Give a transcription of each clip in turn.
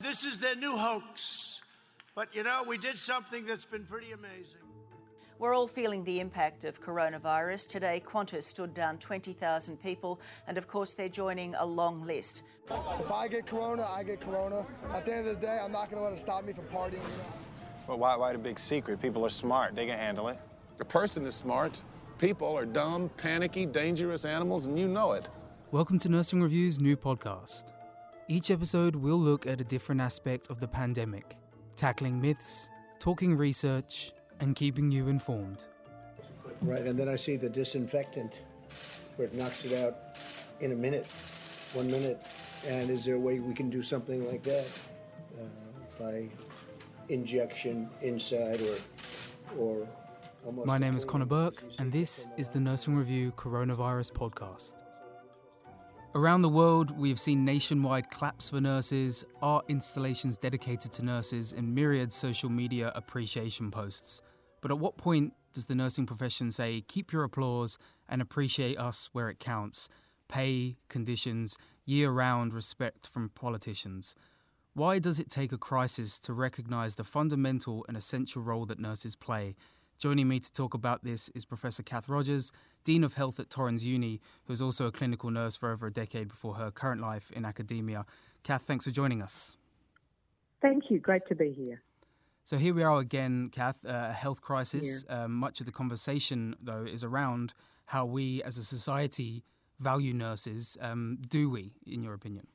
This is their new hoax. But you know, we did something that's been pretty amazing. We're all feeling the impact of coronavirus. Today, Qantas stood down 20,000 people, and of course, they're joining a long list. If I get corona, I get corona. At the end of the day, I'm not going to let it stop me from partying. Well, why, why the big secret? People are smart. They can handle it. A person is smart. People are dumb, panicky, dangerous animals, and you know it. Welcome to Nursing Review's new podcast. Each episode, we'll look at a different aspect of the pandemic, tackling myths, talking research, and keeping you informed. Right, and then I see the disinfectant where it knocks it out in a minute, one minute. And is there a way we can do something like that uh, by injection inside or or almost? My name is Connor Burke, and this is the Nursing Review Coronavirus Podcast. Around the world, we have seen nationwide claps for nurses, art installations dedicated to nurses, and myriad social media appreciation posts. But at what point does the nursing profession say, keep your applause and appreciate us where it counts? Pay, conditions, year round respect from politicians. Why does it take a crisis to recognise the fundamental and essential role that nurses play? Joining me to talk about this is Professor Kath Rogers, Dean of Health at Torrens Uni, who is also a clinical nurse for over a decade before her current life in academia. Kath, thanks for joining us. Thank you. Great to be here. So here we are again, Kath, a health crisis. Yeah. Um, much of the conversation, though, is around how we as a society value nurses. Um, do we, in your opinion?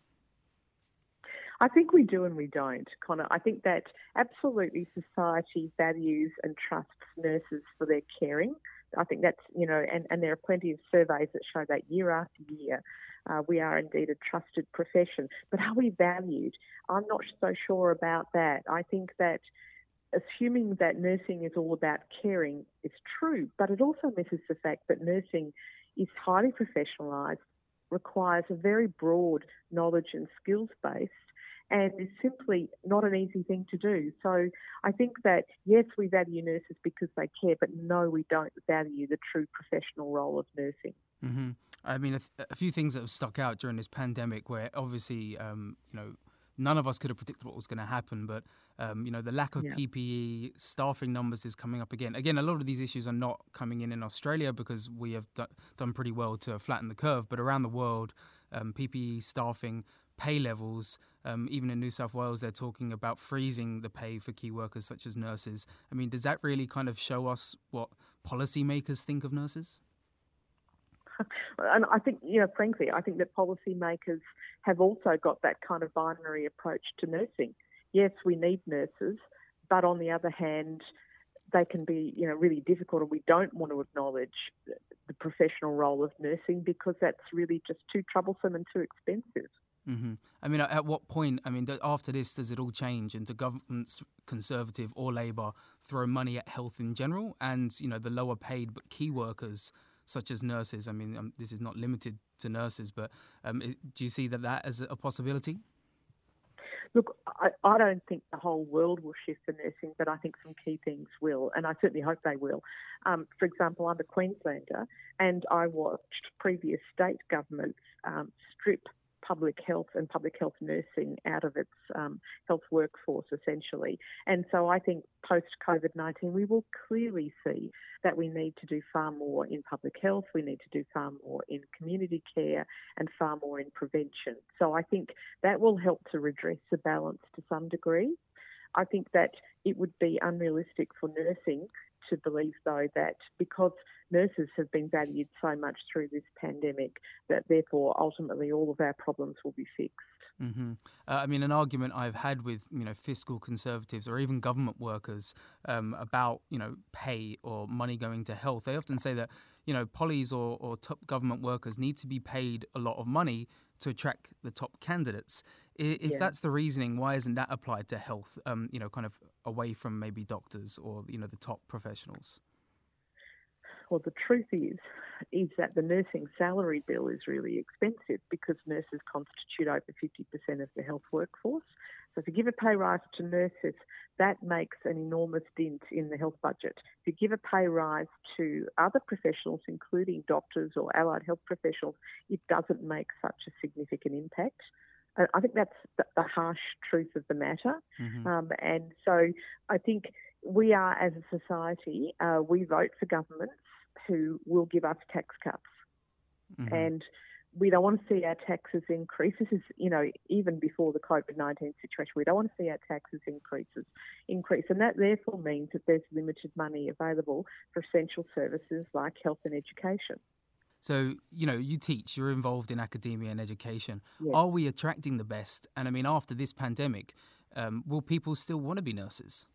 I think we do and we don't, Connor. I think that absolutely society values and trusts nurses for their caring. I think that's, you know, and, and there are plenty of surveys that show that year after year. Uh, we are indeed a trusted profession. But are we valued? I'm not so sure about that. I think that assuming that nursing is all about caring is true, but it also misses the fact that nursing is highly professionalised, requires a very broad knowledge and skills base, and is simply not an easy thing to do. So I think that yes, we value nurses because they care, but no, we don't value the true professional role of nursing. Mm-hmm. I mean, a, th- a, few things that have stuck out during this pandemic, where obviously, um, you know, none of us could have predicted what was going to happen, but um, you know, the lack of yeah. PPE, staffing numbers is coming up again. Again, a lot of these issues are not coming in in Australia because we have d- done pretty well to flatten the curve, but around the world, um, PPE, staffing, pay levels. Um, even in New South Wales, they're talking about freezing the pay for key workers such as nurses. I mean, does that really kind of show us what policymakers think of nurses? And I think, you know, frankly, I think that policymakers have also got that kind of binary approach to nursing. Yes, we need nurses, but on the other hand, they can be, you know, really difficult, and we don't want to acknowledge the professional role of nursing because that's really just too troublesome and too expensive. Mm-hmm. I mean, at what point? I mean, after this, does it all change? And do governments, Conservative or Labour, throw money at health in general, and you know the lower paid but key workers such as nurses? I mean, um, this is not limited to nurses, but um, do you see that that as a possibility? Look, I, I, don't think the whole world will shift for nursing, but I think some key things will, and I certainly hope they will. Um, for example, I'm a Queenslander, and I watched previous state governments um, strip public health and public health nursing out of its um, health workforce, essentially. And so I think post COVID 19, we will clearly see that we need to do far more in public health, we need to do far more in community care, and far more in prevention. So I think that will help to redress the balance to some degree. I think that it would be unrealistic for nursing to believe, though, that because nurses have been valued so much through this pandemic, that therefore ultimately all of our problems will be fixed. Mm-hmm. Uh, I mean, an argument I've had with you know fiscal conservatives or even government workers um, about you know pay or money going to health. They often say that you know pollies or, or top government workers need to be paid a lot of money to attract the top candidates. If yeah. that's the reasoning, why isn't that applied to health? Um, you know, kind of away from maybe doctors or you know the top professionals. Well, the truth is, is that the nursing salary bill is really expensive because nurses constitute over 50% of the health workforce. So if you give a pay rise to nurses, that makes an enormous dent in the health budget. If you give a pay rise to other professionals, including doctors or allied health professionals, it doesn't make such a significant impact. I think that's the, the harsh truth of the matter. Mm-hmm. Um, and so I think we are, as a society, uh, we vote for governments who will give us tax cuts. Mm-hmm. And we don't want to see our taxes increase. This is, you know, even before the COVID 19 situation, we don't want to see our taxes increases increase. And that therefore means that there's limited money available for essential services like health and education. So, you know, you teach, you're involved in academia and education. Yes. Are we attracting the best? And I mean, after this pandemic, um, will people still want to be nurses?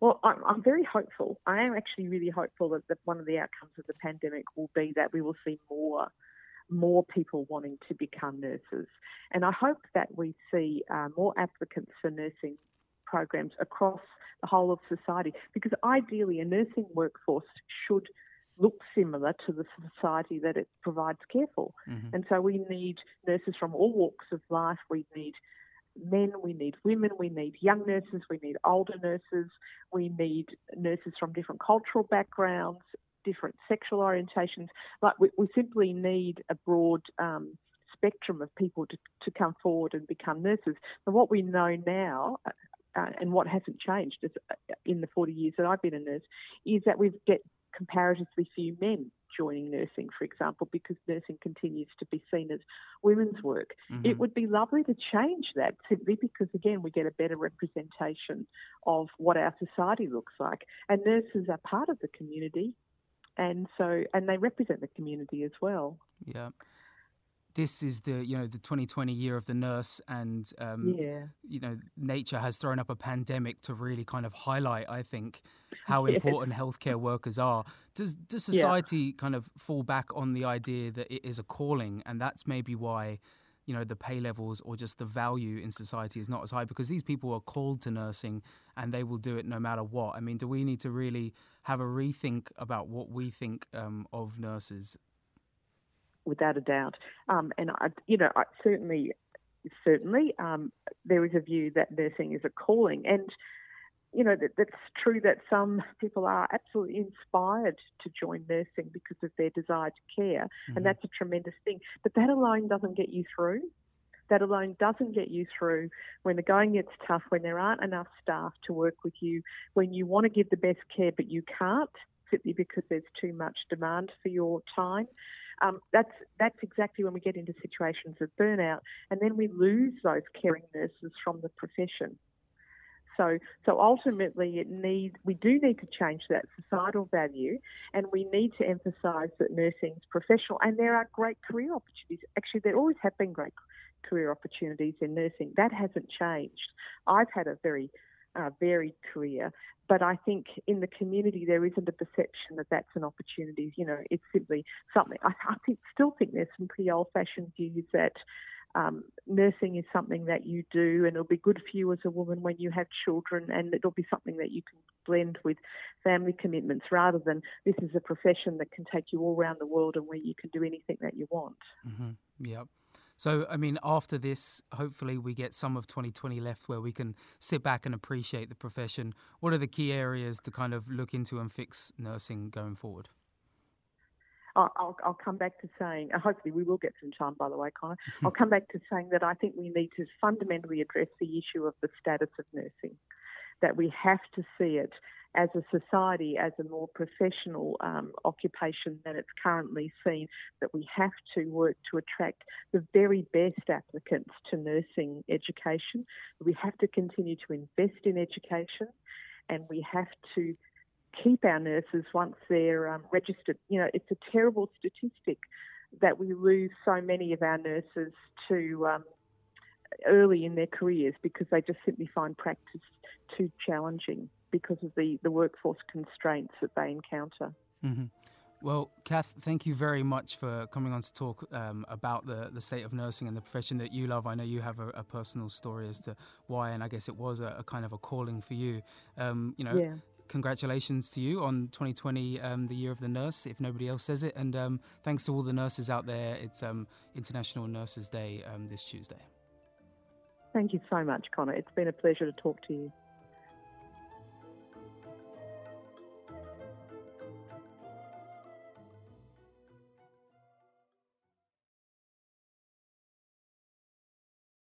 Well, I'm, I'm, very hopeful. I am actually really hopeful that, that one of the outcomes of the pandemic will be that we will see more more people wanting to become nurses. And I hope that we see uh, more applicants for nursing programs across the whole of society because ideally a nursing workforce should look similar to the society that it provides care for. Mm-hmm. And so we need nurses from all walks of life. We need men, we need women, we need young nurses, we need older nurses, we need nurses from different cultural backgrounds, different sexual orientations. Like we, we simply need a broad um, spectrum of people to, to come forward and become nurses. And what we know now, uh, uh and what hasn't changed uh, in the 40 years that I've been a nurse, is that we get comparatively few men joining nursing, for example, because nursing continues to be seen as women's work. Mm-hmm. It would be lovely to change that simply because, again, we get a better representation of what our society looks like. And nurses are part of the community and so and they represent the community as well. Yeah. This is the you know the 2020 year of the nurse, and um, yeah. you know nature has thrown up a pandemic to really kind of highlight, I think, how important healthcare workers are. Does does society yeah. kind of fall back on the idea that it is a calling, and that's maybe why you know the pay levels or just the value in society is not as high because these people are called to nursing and they will do it no matter what. I mean, do we need to really have a rethink about what we think um, of nurses? Without a doubt, um, and I, you know, I certainly, certainly, um, there is a view that nursing is a calling, and you know, that, that's true that some people are absolutely inspired to join nursing because of their desire to care, mm-hmm. and that's a tremendous thing. But that alone doesn't get you through. That alone doesn't get you through when the going gets tough, when there aren't enough staff to work with you, when you want to give the best care but you can't simply because there's too much demand for your time. Um, that's that's exactly when we get into situations of burnout, and then we lose those caring nurses from the profession. So, so ultimately, it need we do need to change that societal value, and we need to emphasise that nursing is professional, and there are great career opportunities. Actually, there always have been great career opportunities in nursing. That hasn't changed. I've had a very uh, varied career, but I think in the community there isn't a perception that that's an opportunity. You know, it's simply something. I, I think, still think there's some pretty old-fashioned views that um, nursing is something that you do, and it'll be good for you as a woman when you have children, and it'll be something that you can blend with family commitments rather than this is a profession that can take you all around the world and where you can do anything that you want. Mm-hmm. Yep. So, I mean, after this, hopefully we get some of 2020 left where we can sit back and appreciate the profession. What are the key areas to kind of look into and fix nursing going forward? I'll, I'll, come back to saying, hopefully we will get some time, by the way, Connor. I'll come back to saying that I think we need to fundamentally address the issue of the status of nursing, that we have to see it as a society, as a more professional um, occupation than it's currently seen, that we have to work to attract the very best applicants to nursing education. We have to continue to invest in education and we have to keep our nurses once they're um, registered. You know, it's a terrible statistic that we lose so many of our nurses to um, early in their careers because they just simply find practice too challenging because of the, the workforce constraints that they encounter. Mm-hmm. Well, Kath, thank you very much for coming on to talk um, about the, the state of nursing and the profession that you love. I know you have a, a personal story as to why, and I guess it was a, a kind of a calling for you. Um, you know, yeah congratulations to you on 2020, um, the year of the nurse, if nobody else says it. And um, thanks to all the nurses out there. It's um, International Nurses Day um, this Tuesday. Thank you so much, Connor. It's been a pleasure to talk to you.